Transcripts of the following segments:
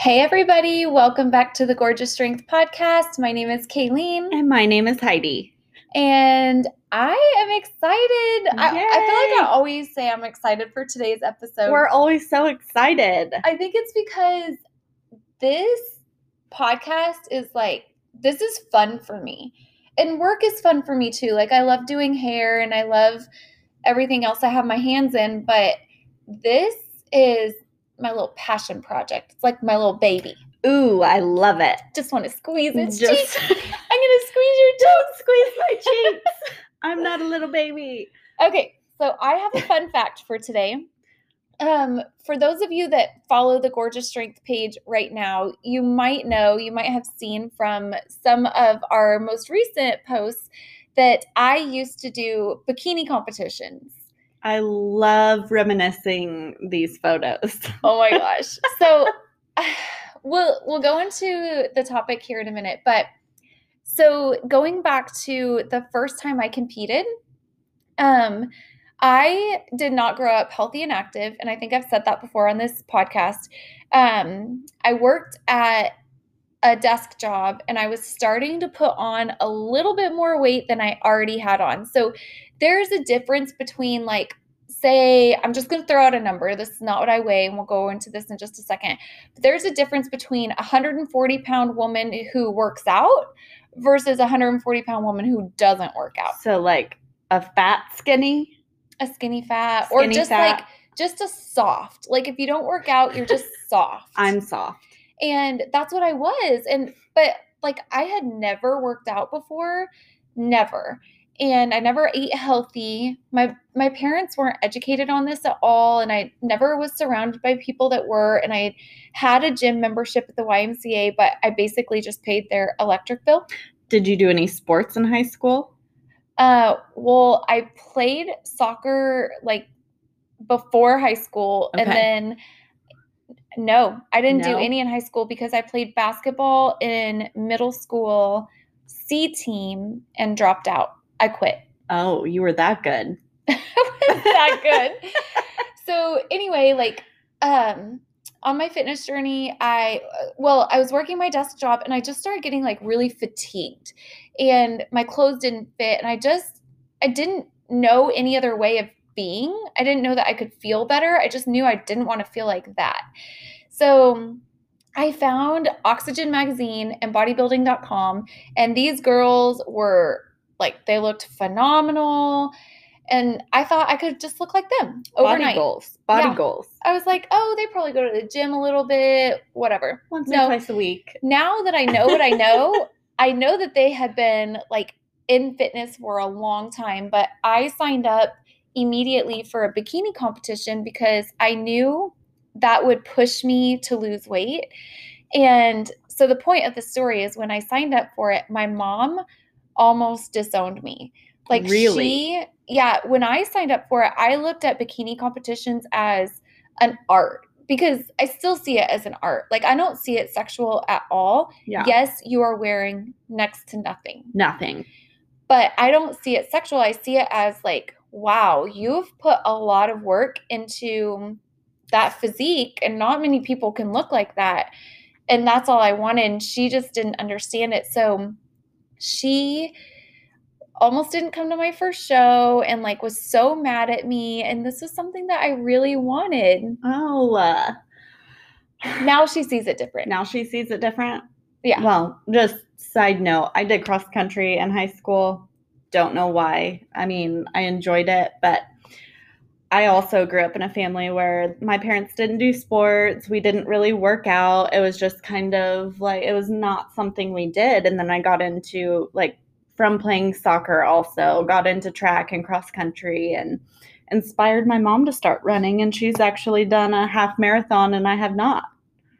Hey, everybody, welcome back to the Gorgeous Strength Podcast. My name is Kayleen, And my name is Heidi. and I am excited. I, I feel like I always say I'm excited for today's episode. We're always so excited. I think it's because this podcast is like, this is fun for me. And work is fun for me too. Like, I love doing hair and I love everything else I have my hands in, but this is my little passion project. It's like my little baby. Ooh, I love it. Just want to squeeze its Just- cheeks. I'm gonna squeeze your Don't squeeze my cheeks. I'm not a little baby. Okay, so I have a fun fact for today. Um, for those of you that follow the Gorgeous Strength page right now, you might know, you might have seen from some of our most recent posts that I used to do bikini competitions. I love reminiscing these photos. Oh my gosh. So we'll we'll go into the topic here in a minute, but so going back to the first time I competed, um I did not grow up healthy and active, and I think I've said that before on this podcast. Um, I worked at a desk job and I was starting to put on a little bit more weight than I already had on. So there's a difference between like say I'm just going to throw out a number. This is not what I weigh, and we'll go into this in just a second. But there's a difference between a 140 pound woman who works out versus a 140 pound woman who doesn't work out. So, like a fat skinny. A skinny fat, or Skinny just fat. like just a soft. Like if you don't work out, you're just soft. I'm soft. and that's what I was. And but like I had never worked out before, never. And I never ate healthy. My my parents weren't educated on this at all and I never was surrounded by people that were and I had a gym membership at the YMCA, but I basically just paid their electric bill. Did you do any sports in high school? Uh well, I played soccer like before high school and then no, I didn't do any in high school because I played basketball in middle school, C team, and dropped out. I quit. Oh, you were that good. that good. so anyway, like um on my fitness journey, I well, I was working my desk job and I just started getting like really fatigued and my clothes didn't fit and I just I didn't know any other way of being. I didn't know that I could feel better. I just knew I didn't want to feel like that. So I found Oxygen magazine and bodybuilding.com and these girls were like they looked phenomenal and I thought I could just look like them overnight. Body goals. Body Yeah. goals. I was like, "Oh, they probably go to the gym a little bit, whatever." Once No. or twice a week. Now that I know what I know, I know that they had been like in fitness for a long time, but I signed up immediately for a bikini competition because I knew that would push me to lose weight. And so the point of the story is when I signed up for it, my mom almost disowned me. Like Really? she yeah, when I signed up for it, I looked at bikini competitions as an art because I still see it as an art. Like I don't see it sexual at all. Yeah. Yes, you are wearing next to nothing Nothing. but I don't see it sexual. I see it as like, wow, you've put a lot of work into that physique, and not many people can look like that. And that's all I wanted. And she just didn't understand it. So she almost didn't come to my first show and like was so mad at me. And this was something that I really wanted. Oh, uh, Now she sees it different. now she sees it different. Yeah. Well, just side note, I did cross country in high school. Don't know why. I mean, I enjoyed it, but I also grew up in a family where my parents didn't do sports. We didn't really work out. It was just kind of like it was not something we did. And then I got into like from playing soccer also, got into track and cross country and inspired my mom to start running and she's actually done a half marathon and I have not.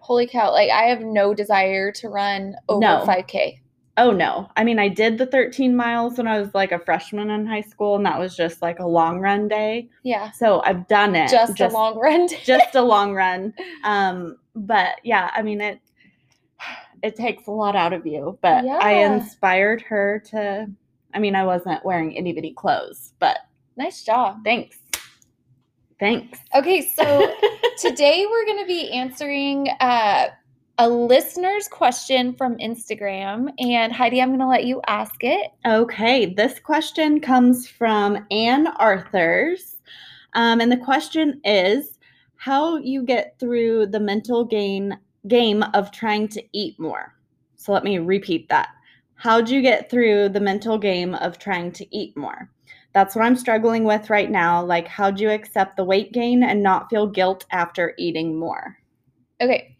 Holy cow. Like I have no desire to run over No. 5K. Oh no. I mean, I did the 13 miles when I was like a freshman in high school, and that was just like a long run day. Yeah. So I've done it. Just, a long run. just a long run. Um, but yeah, I mean it it takes a lot out of you. But I inspired her to I mean, I wasn't wearing itty bitty clothes, but nice job. thanks. Thanks. Okay, so today we're going to be answering uh, a listener's question from Instagram. And Heidi, I'm going to let you ask it. Okay, this question comes from Ann Arthurs. Um, and the question is how you get through the mental game game of trying to eat more. So let me repeat that. How'd you get through the mental game of trying to eat more? That's what I'm struggling with right now. Like, how'd you accept the weight gain and not feel guilt after eating more? Okay.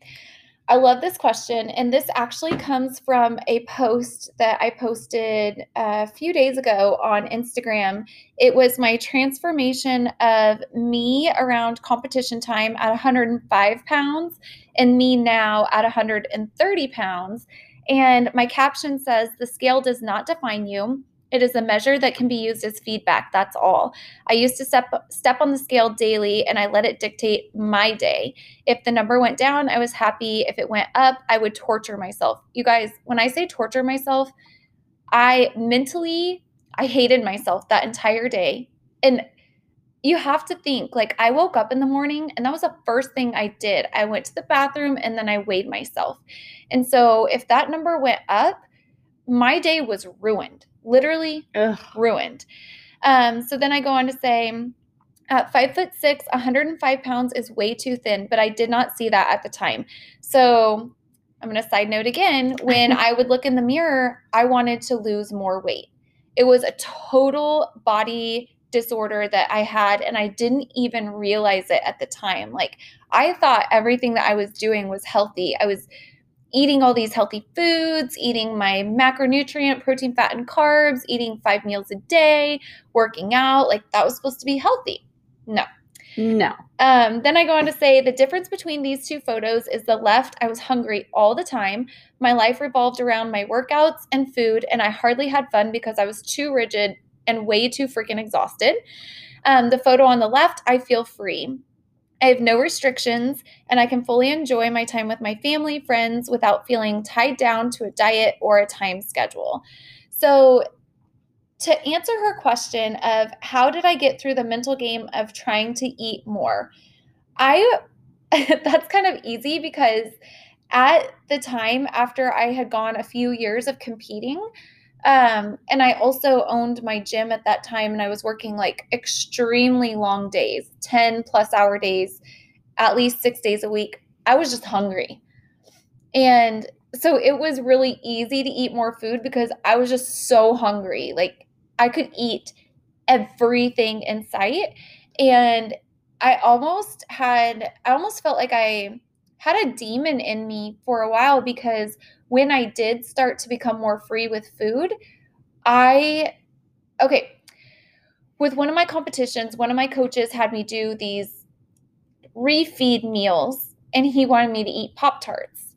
I love this question. And this actually comes from a post that I posted uh, a few days ago on Instagram. It was my transformation of me around competition time at 105 pounds and me now at 130 pounds. And my caption says, The scale does not define you. It is a measure that can be used as feedback. That's all. I used to step step on the scale daily and I let it dictate my day. If the number went down, I was happy. If it went up, I would torture myself. You guys, when I say torture myself, I mentally I hated myself that entire day. And you have to think like I woke up in the morning and that was the first thing I did. I went to the bathroom and then I weighed myself. And so if that number went up, my day was ruined literally Ugh. ruined. Um, so then I go on to say, at five foot six, 105 pounds is way too thin, but I did not see that at the time. So I'm going to side note again. When I would look in the mirror, I wanted to lose more weight. It was a total body disorder that I had, and I didn't even realize it at the time. Like, I thought everything that I was doing was healthy. I was eating all these healthy foods, eating my macronutrient, protein, fat, and carbs, eating five meals a day, working out. Like that was supposed to be healthy. No. No. Um, then I go on to say the difference between these two photos is the left, I was hungry all the time. My life revolved around my workouts and food, and I hardly had fun because I was too rigid and way too freaking exhausted. Um, the photo on the left, I feel free. I have no restrictions and I can fully enjoy my time with my family, friends without feeling tied down to a diet or a time schedule. So, to answer her question of how did I get through the mental game of trying to eat more, I that's kind of easy because at the time after I had gone a few years of competing, um, and I also owned my gym at that time, and I was working like extremely long days 10 plus hour days, at least six days a week. I was just hungry. And so it was really easy to eat more food because I was just so hungry. Like I could eat everything in sight. And I almost had, I almost felt like I had a demon in me for a while because when I did start to become more free with food, I, okay, with one of my competitions, one of my coaches had me do these refeed meals and he wanted me to eat Pop Tarts.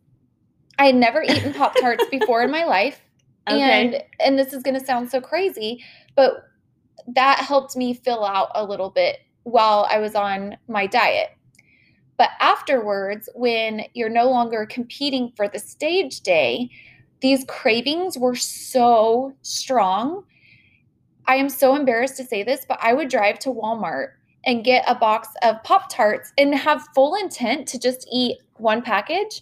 I had never eaten Pop Tarts before in my life. Okay. And and this is going to sound so crazy, but that helped me fill out a little bit while I was on my diet. But afterwards, when you're no longer competing for the stage day, these cravings were so strong. I am so embarrassed to say this, but I would drive to Walmart and get a box of Pop Tarts and have full intent to just eat one package.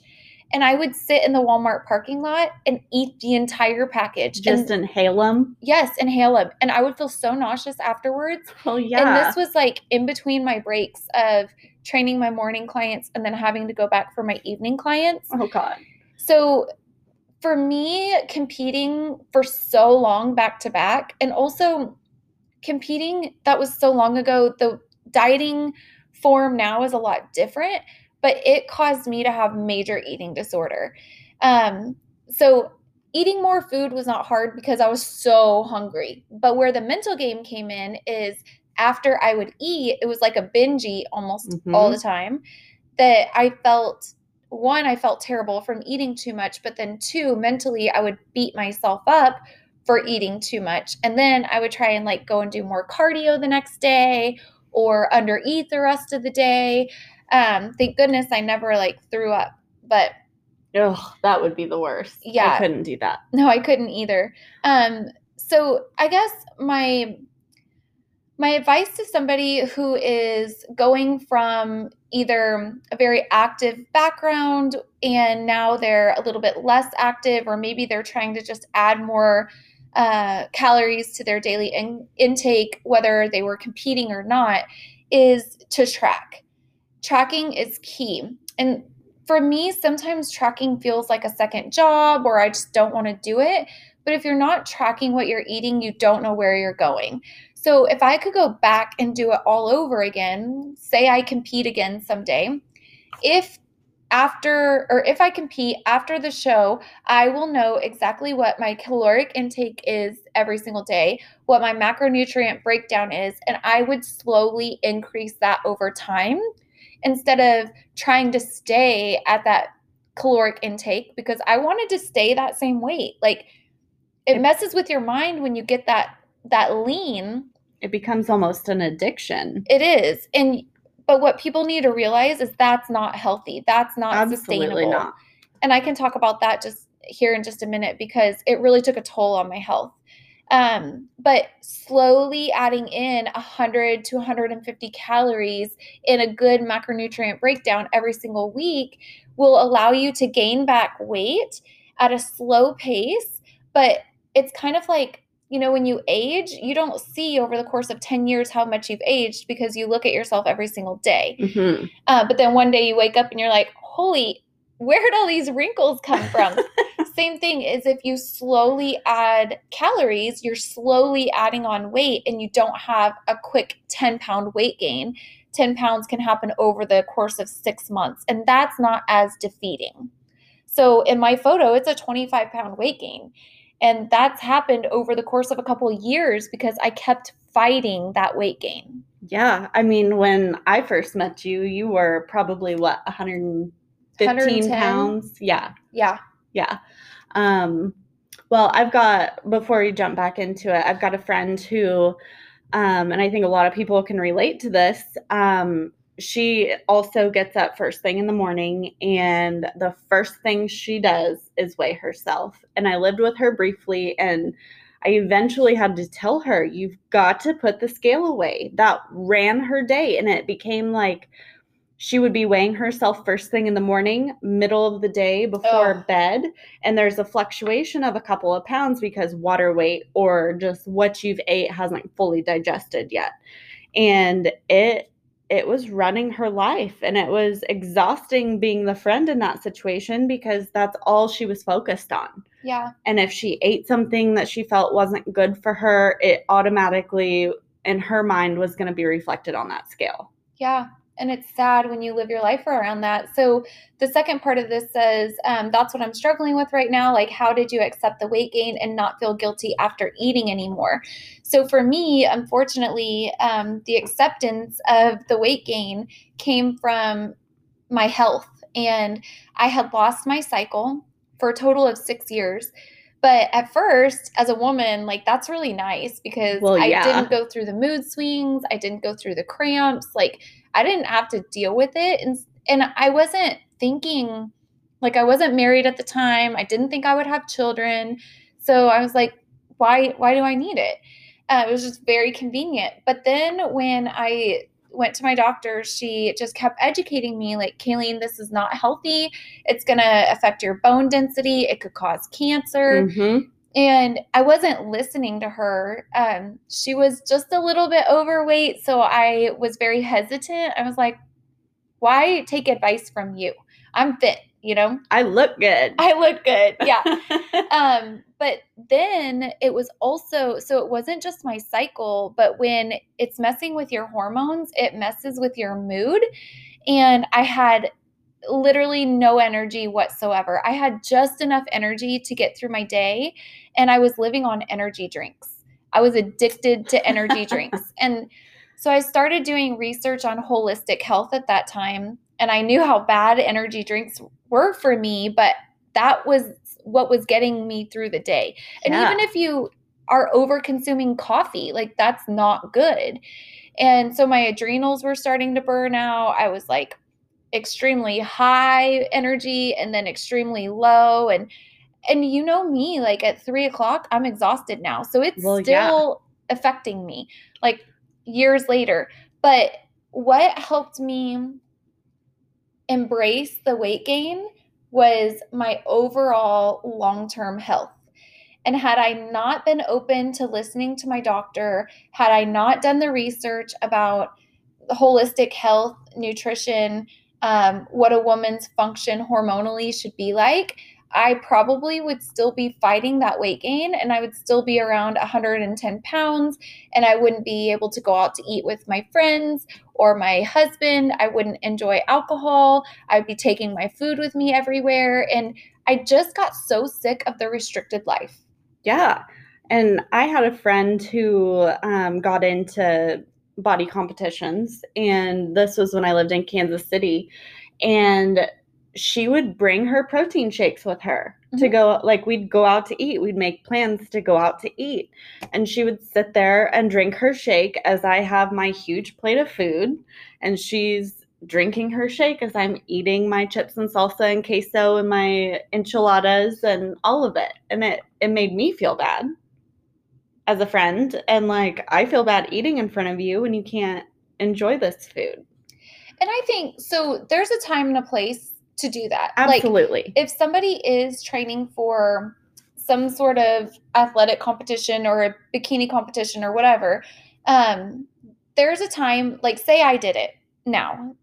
And I would sit in the Walmart parking lot and eat the entire package. Just and, inhale them? Yes, inhale them. And I would feel so nauseous afterwards. Oh, yeah. And this was like in between my breaks of training my morning clients and then having to go back for my evening clients. Oh, God. So for me, competing for so long back to back, and also competing that was so long ago, the dieting form now is a lot different, but it caused me to have major eating disorder. Um, so eating more food was not hard because I was so hungry. But where the mental game came in is after I would eat, it was like a binge eat almost mm-hmm. all the time that I felt one, I felt terrible from eating too much, but then two, mentally, I would beat myself up for eating too much. And then I would try and like go and do more cardio the next day or undereat the rest of the day. Um, thank goodness I never like threw up, but Oh, that would be the worst. Yeah. I couldn't do that. No, I couldn't either. Um, so I guess my my advice to somebody who is going from either a very active background and now they're a little bit less active, or maybe they're trying to just add more uh, calories to their daily in- intake, whether they were competing or not, is to track. Tracking is key. And for me, sometimes tracking feels like a second job or I just don't want to do it. But if you're not tracking what you're eating, you don't know where you're going. So if I could go back and do it all over again, say I compete again someday, if after or if I compete after the show, I will know exactly what my caloric intake is every single day, what my macronutrient breakdown is, and I would slowly increase that over time instead of trying to stay at that caloric intake because I wanted to stay that same weight. Like it messes with your mind when you get that that lean. It becomes almost an addiction. It is. And but what people need to realize is that's not healthy. That's not Absolutely sustainable. not. And I can talk about that just here in just a minute because it really took a toll on my health. Um, but slowly adding in 100 to 150 calories in a good macronutrient breakdown every single week will allow you to gain back weight at a slow pace. But it's kind of like, you know, when you age, you don't see over the course of 10 years how much you've aged because you look at yourself every single day. Mhm. Uh, but then one day you wake up and you're like, holy, where did all these wrinkles come from? Same thing is if you slowly add calories, you're slowly adding on weight and you don't have a quick 10 pound weight gain. 10 pounds can happen over the course of six months, and that's not as defeating. So in my photo, it's a 25 pound weight gain. And that's happened over the course of a couple of years because I kept fighting that weight gain. Yeah. I mean, when I first met you, you were probably what, 115 110? pounds? Yeah. Yeah. Yeah. Um, well, I've got, before we jump back into it, I've got a friend who, um, and I think a lot of people can relate to this. Um, she also gets up first thing in the morning, and the first thing she does is weigh herself. And I lived with her briefly, and I eventually had to tell her, You've got to put the scale away. That ran her day, and it became like, she would be weighing herself first thing in the morning, middle of the day before Oh. bed, and there's a fluctuation of a couple of pounds because water weight or just what you've ate hasn't fully digested yet. And it it was running her life and it was exhausting being the friend in that situation because that's all she was focused on. Yeah. And if she ate something that she felt wasn't good for her, it automatically in her mind was going to be reflected on that scale. Yeah. And it's sad when you live your life around that. So, the second part of this says, um, that's what I'm struggling with right now. Like, how did you accept the weight gain and not feel guilty after eating anymore? So, for me, unfortunately, um, the acceptance of the weight gain came from my health. And I had lost my cycle for a total of six years. But at first, as a woman, like that's really nice because Well, I didn't go through the mood swings. I didn't go through the cramps. Like I didn't have to deal with it. And and I wasn't thinking like I wasn't married at the time. I didn't think I would have children. So I was like, why why do I need it? Uh, it was just very convenient. But then when I went to my doctor, she just kept educating me like, Kayleen, this is not healthy. It's going to affect your bone density. It could cause cancer Mhm. And I wasn't listening to her. Um, she was just a little bit overweight, so I was very hesitant. I was like, "Why take advice from you? I'm fit, you know. I look good. I look good, yeah." um, but then it was also so it wasn't just my cycle, but when it's messing with your hormones, it messes with your mood, and I had literally no energy whatsoever. I had just enough energy to get through my day, and I was living on energy drinks. I was addicted to energy drinks. And so I started doing research on holistic health at that time, and I knew how bad energy drinks were for me, but that was what was getting me through the day. And Yeah. even if you are over consuming coffee, like that's not good. And so my adrenals were starting to burn out. I was like extremely high energy and then extremely low. And and you know me, like at three o'clock, I'm exhausted now. So it's Well, yeah. still affecting me. Like years later. But what helped me embrace the weight gain was my overall long term health. And had I not been open to listening to my doctor, had I not done the research about holistic health, nutrition, um, what a woman's function hormonally should be like, I probably would still be fighting that weight gain and I would still be around 110 pounds and I wouldn't be able to go out to eat with my friends or my husband. I wouldn't enjoy alcohol. I'd be taking my food with me everywhere. And I just got so sick of the restricted life. Yeah. And I had a friend who um, got into body competitions, and this was when I lived in Kansas City. And she would bring her protein shakes with her mm-hmm. to go like we'd go out to eat. We'd make plans to go out to eat. And she would sit there and drink her shake as i have my huge plate of food. And she's drinking her shake as i'm eating my chips and salsa and queso and my enchiladas and all of it. And it it made me feel bad as a friend. And like i feel bad eating in front of you when you can't enjoy this food. And i think so there's a time and a place to do that. Absolutely. Like, if somebody is training for some sort of athletic competition or a bikini competition or whatever, um, there's a time, like, say I did it now.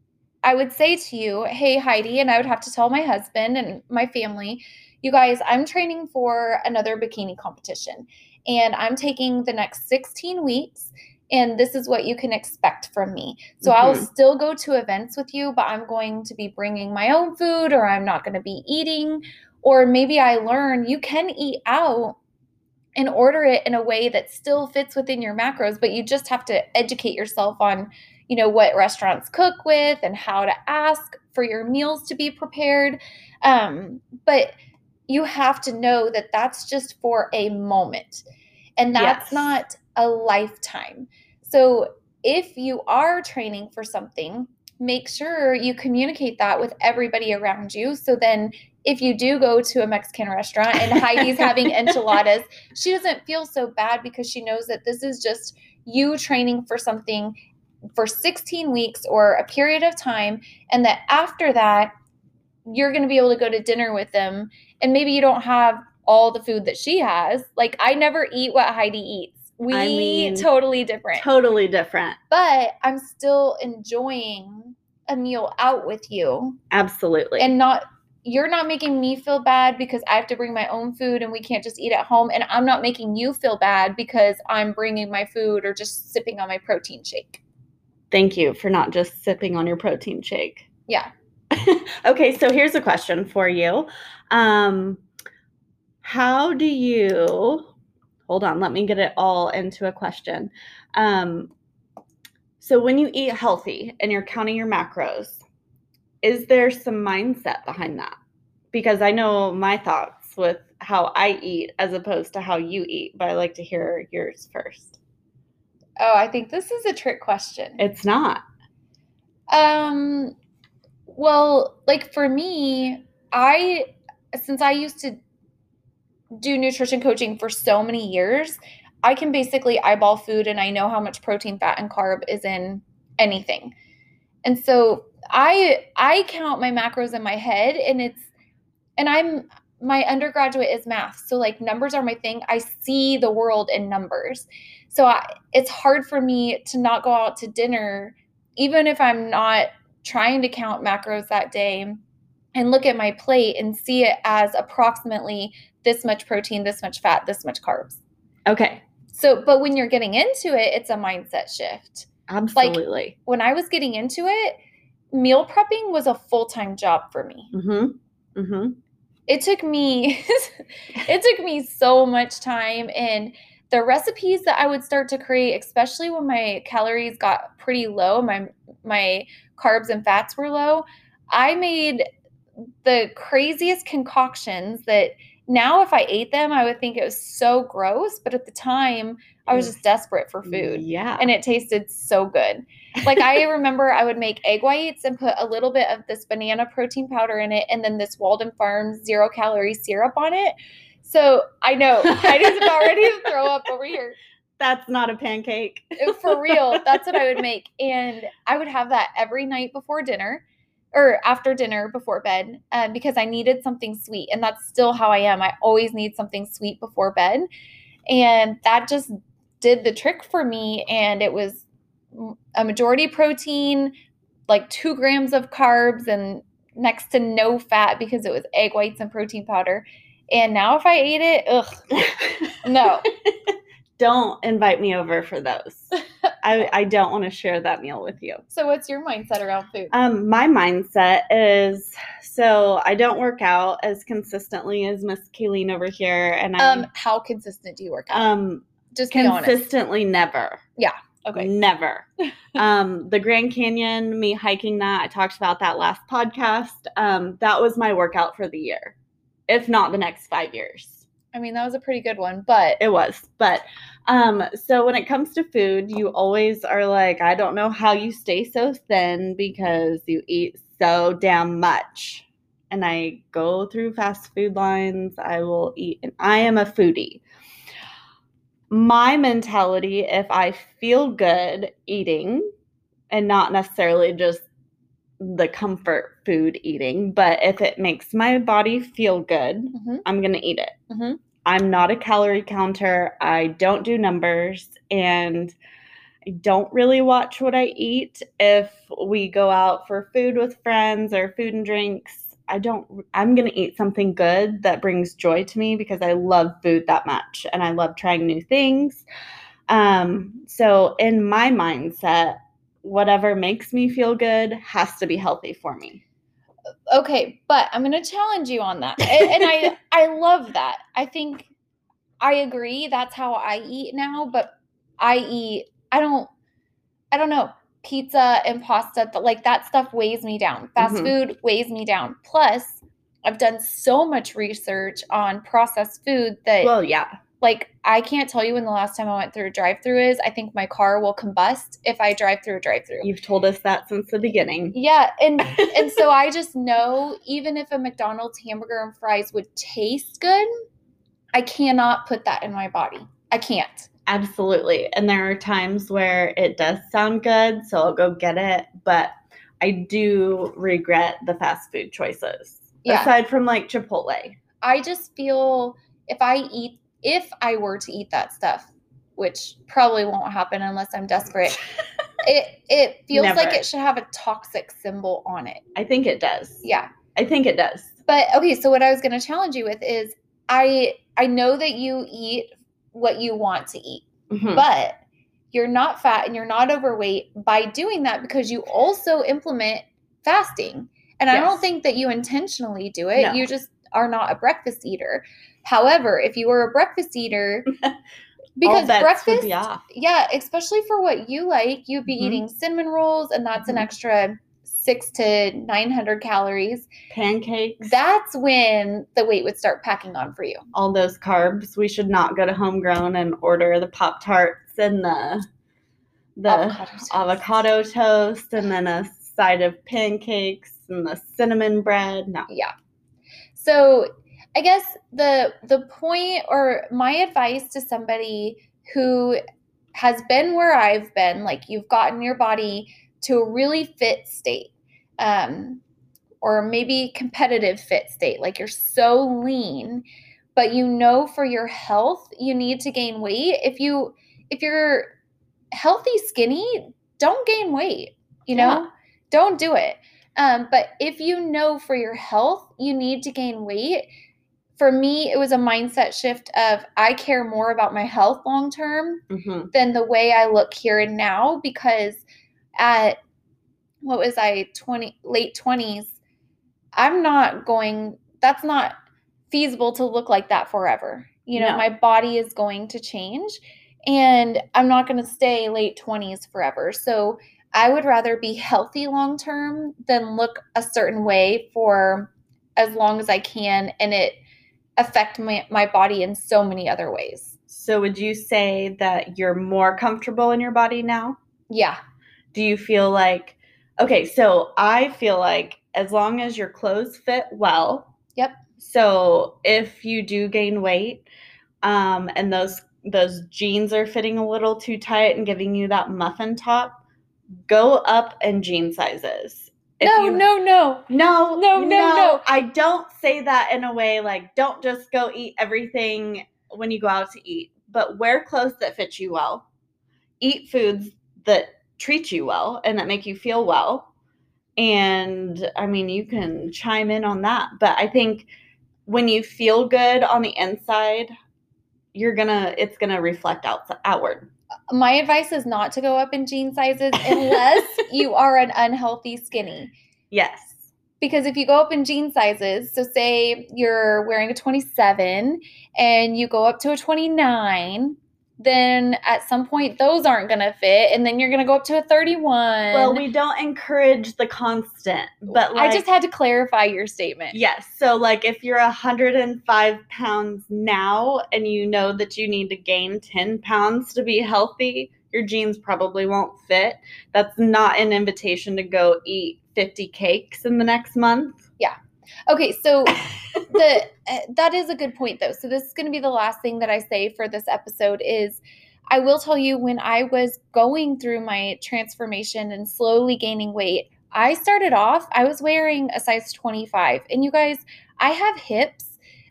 I would say to you, hey, Heidi, and I would have to tell my husband and my family, you guys, I'm training for another bikini competition and I'm taking the next 16 weeks and this is what you can expect from me. So mm-hmm. I'll still go to events with you, but I'm going to be bringing my own food or I'm not going to be eating. Or maybe I learn you can eat out and order it in a way that still fits within your macros, but you just have to educate yourself on, you know, what restaurants cook with and how to ask for your meals to be prepared. Um, but you have to know that that's just for a moment. And that's yes. not a lifetime. So if you are training for something, make sure you communicate that with everybody around you. So then if you do go to a Mexican restaurant and Heidi's having enchiladas, she doesn't feel so bad because she knows that this is just you training for something for 16 weeks or a period of time. And that after that, you're going to be able to go to dinner with them. And maybe you don't have all the food that she has. Like, I never eat what Heidi eats. We I mean, totally different. Totally different. But I'm still enjoying a meal out with you. Absolutely. And not you're not making me feel bad because I have to bring my own food and we can't just eat at home and I'm not making you feel bad because I'm bringing my food or just sipping on my protein shake. Thank you for not just sipping on your protein shake. Yeah. okay, so here's a question for you. Um how do you hold on, let me get it all into a question. Um, so when you eat healthy and you're counting your macros, is there some mindset behind that? Because I know my thoughts with how I eat as opposed to how you eat, but I like to hear yours first. Oh, I think this is a trick question. It's not. Um well, like for me, I since I used to do nutrition coaching for so many years, I can basically eyeball food and I know how much protein, fat, and carb is in anything. And so I I count my macros in my head and it's and I'm my undergraduate is math. So like numbers are my thing. I see the world in numbers. So I, it's hard for me to not go out to dinner even if I'm not trying to count macros that day and look at my plate and see it as approximately this much protein, this much fat, this much carbs. Okay. So, but when you're getting into it, it's a mindset shift. Absolutely. Like when I was getting into it, meal prepping was a full time job for me. Mm-hmm. Mm-hmm. It took me, it took me so much time, and the recipes that I would start to create, especially when my calories got pretty low, my my carbs and fats were low. I made the craziest concoctions that now if I ate them, I would think it was so gross. But at the time, I was mm. just desperate for food. Yeah. And it tasted so good. Like I remember I would make egg whites and put a little bit of this banana protein powder in it and then this Walden Farms zero calorie syrup on it. So I know Heidi's about ready to throw up over here. That's not a pancake. Uh, for real, that's what I would make. And I would have that every night before dinner or after dinner before bed um, because I needed something sweet. And that's still how I am. I always need something sweet before bed. And that just did the trick for me. And it was a majority protein, like two grams of carbs, and next to no fat because it was egg whites and protein powder. And now if I ate it, ugh, no. don't invite me over for those. I, I don't want to share that meal with you. So what's your mindset around food? Um, my mindset is so I don't work out as consistently as Miss Kayleen over here, and I um, how consistent do you work out? Um, just consistently never. Yeah. Okay. Never. um, the Grand Canyon, me hiking that, I talked about that last podcast. Um, that was my workout for the year, if not the next five years. I mean, that was a pretty good one, but it was. But um, so when it comes to food, you always are like, I don't know how you stay so thin because you eat so damn much. And I go through fast food lines. I will eat, and I am a foodie my mentality if I feel good eating and not necessarily just the comfort food eating, but if it makes my body feel good, mm-hmm. I'm going to eat it. Mm-hmm. I'm not a calorie counter. I don't do numbers and I don't really watch what I eat. If we go out for food with friends or food and drinks, I don't, I'm going to eat something good that brings joy to me because I love food that much and I love trying new things. Um, so, in my mindset, whatever makes me feel good has to be healthy for me. Okay, but I'm going to challenge you on that. and, I I love that. I think I agree that's how I eat now, but I eat I don't I don't know pizza and pasta, like that stuff weighs me down. Fast mm-hmm. food weighs me down. Plus, I've done so much research on processed food that Well, yeah. Like I can't tell you when the last time I went through a drive-through is. I think my car will combust if I drive through a drive-through. You've told us that since the beginning. Yeah, and and so I just know even if a McDonald's hamburger and fries would taste good, I cannot put that in my body. I can't. Absolutely. And there are times where it does sound good, so I'll go get it, but I do regret the fast food choices. Yeah. Aside from like Chipotle. I just feel if I eat if I were to eat that stuff, which probably won't happen unless I'm desperate. it it feels Never. like it should have a toxic symbol on it. I think it does. Yeah. I think it does. But okay, so what I was going to challenge you with is I I know that you eat what you want to eat. Mm-hmm. But you're not fat and you're not overweight by doing that because you also implement fasting. And yes. I don't think that you intentionally do it. No. You just are not a breakfast eater. However, if you were a breakfast eater, because breakfast, be yeah, especially for what you like, you'd be mm-hmm. eating cinnamon rolls, and that's mm-hmm. an extra six to 900 calories. Pancakes. That's when the weight would start packing on for you. All those carbs. We should not go to homegrown and order the Pop Tarts and the the avocado toast. avocado toast and then a side of pancakes and the cinnamon bread. No. Yeah. So I guess the the point or my advice to somebody who has been where I've been, like you've gotten your body to a really fit state um, or maybe competitive fit state like you're so lean but you know for your health you need to gain weight. If you if you're healthy skinny don't gain weight you know? Yeah. don't do it. Um, but if you know for your health you need to gain weight for me it was a mindset shift of i care more about my health long term mm-hmm. than the way i look here and now because at what was I 20 late 20s I'm not going that's not feasible to look like that forever. You know, no. my body is going to change and I'm not going to stay late 20s forever. So I would rather be healthy long term than look a certain way for as long as I can and it affect my, my body in so many other ways. So would you say that you're more comfortable in your body now? Yeah. Do you feel like Okay, so I feel like as long as your clothes fit well. Yep. So if you do gain weight, um, and those those jeans are fitting a little too tight and giving you that muffin top, go up in jean sizes. No, you- no, no. no, No, no, no. I don't say that in a way like don't just go eat everything when you go out to eat, but wear clothes that fit you well. Eat foods that treat you well and that make you feel well. And I mean, you can chime in on that, but I think when you feel good on the inside, you're gonna it's gonna reflect out outward. My advice is not to go up in jean sizes unless you are an unhealthy skinny. Yes. Because if you go up in jean sizes, so say you're wearing a 27 and you go up to a 29, then at some point those aren't going to fit and then you're going to go up to a 31. Well, we don't encourage the constant, but like I just had to clarify your statement. Yes. So, like, if you're 105 pounds now and you know that you need to gain 10 pounds to be healthy, your jeans probably won't fit. That's not an invitation to go eat 50 cakes in the next month. Yeah. Okay, so the uh, that is a good point though. So this is going to be the last thing that I say for this episode is I will tell you when I was going through my transformation and slowly gaining weight, I started off I was wearing a size 25 and you guys, I have hips.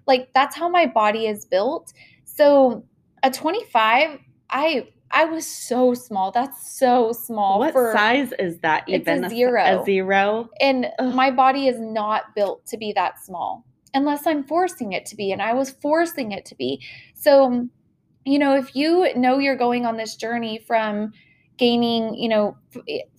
Like that's how my body is built. So a 25, I I was so small. That's so small what for size is that It's a even? zero. A zero? and Ugh. my body is not built to be that small unless I'm forcing it to be. And I was forcing it to be. So, you know, if you know you're going on this journey from gaining, you know,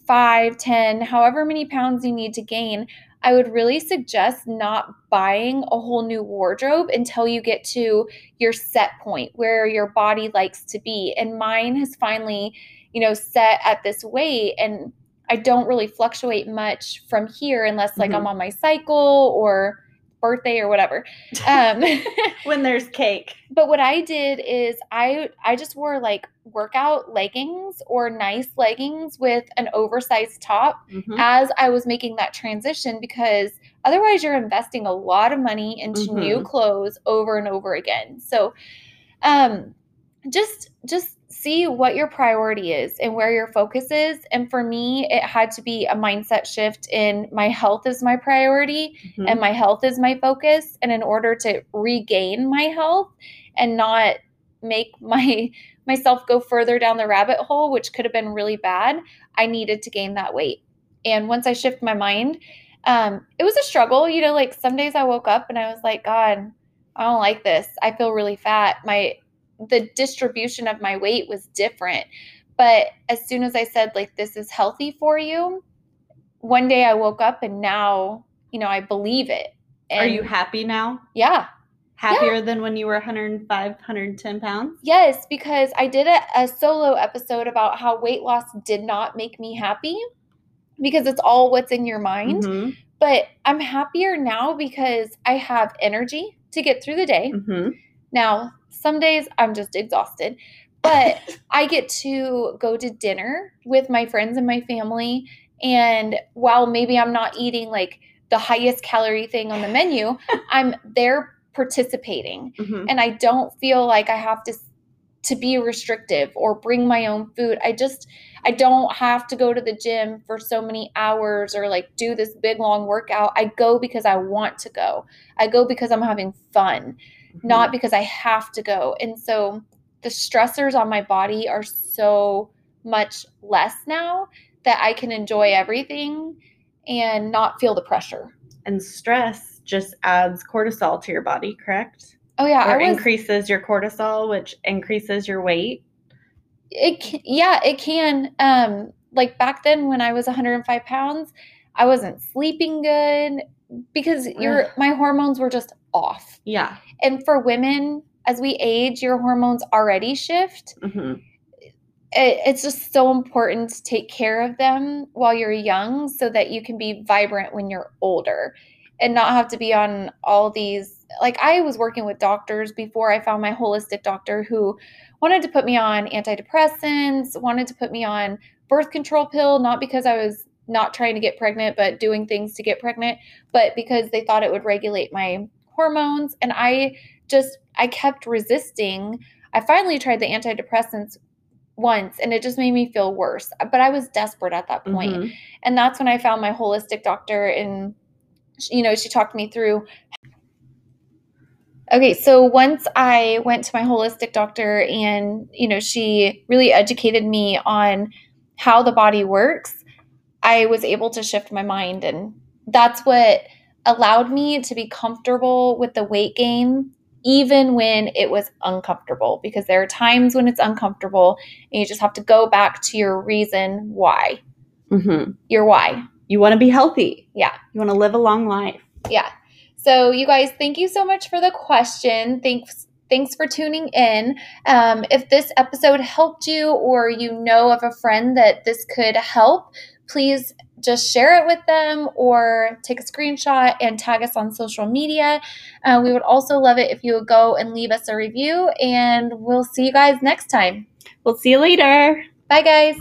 five, ten, however many pounds you need to gain, I would really suggest not buying a whole new wardrobe until you get to your set point where your body likes to be. And mine has finally, you know, set at this weight. And I don't really fluctuate much from here unless like I'm mm-hmm. on my cycle or birthday or whatever. Um, When there's cake. but what I did is I I just wore like workout leggings or nice leggings with an oversized top Mhm. as I was making that transition because otherwise you're investing a lot of money into new Mhm. clothes over and over again. So um just just see what your priority is and where your focus is. And for me it had to be a mindset shift in my health is my priority Mhm. and my health is my focus. And in order to regain my health and not make my myself go further down the rabbit hole which could have been really bad i needed to gain that weight. And once i shift my mind um, it was a struggle. You know like some days i woke up and i was like god i don't like this. I feel really fat. My the distribution of my weight was different but as soon as i said like this is healthy for you one day i woke up and now you know i believe it Are you happy now? yeah Happier than when you were 105, 110 pounds? Yes, because I did a, a solo episode about how weight loss did not make me happy because it's all what's in your mind. Mhm. But I'm happier now because I have energy to get through the day. Mhm. Now, some days I'm just exhausted, but I get to go to dinner with my friends and my family. And while maybe I'm not eating like the highest calorie thing on the menu, I'm there participating Mhm. and I don't feel like I have to to be restrictive or bring my own food. I just I don't have to go to the gym for so many hours or like do this big long workout. I go because I want to go. I go because I'm having fun, not because I have to go. And so the stressors on my body are so much less now that I can enjoy everything and not feel the pressure. And stress just adds cortisol to your body, correct? Oh yeah, or I was increases your cortisol, which increases your weight. it yeah it can um like back then when i was 105 pounds i wasn't sleeping good because your my hormones were just off. Yeah. and for women as we age your hormones already shift. Hmm it, it's just so important to take care of them while you're young so that you can be vibrant when you're older and not have to be on all these like i was working with doctors before i found my holistic doctor who wanted to put me on antidepressants wanted to put me on birth control pill not because i was not trying to get pregnant but doing things to get pregnant but because they thought it would regulate my hormones and i just i kept resisting I finally tried the antidepressants once and it just made me feel worse. But I was desperate at that point. Mhm. And that's when I found my holistic doctor and you know, she talked me through Okay, so once I went to my holistic doctor and, you know, she really educated me on how the body works, I was able to shift my mind and that's what allowed me to be comfortable with the weight gain even when it was uncomfortable because there are times when it's uncomfortable and you just have to go back to your reason why. Mhm. Your why. You want to be healthy. Yeah. You want to live a long life. Yeah. So you guys, thank you so much for the question. Thanks thanks for tuning in. Um, if this episode helped you or you know of a friend that this could help, please just share it with them or take a screenshot and tag us on social media. Uh, we would also love it if you would go and leave us a review, and we'll see you guys next time. We'll see you later. Bye, guys.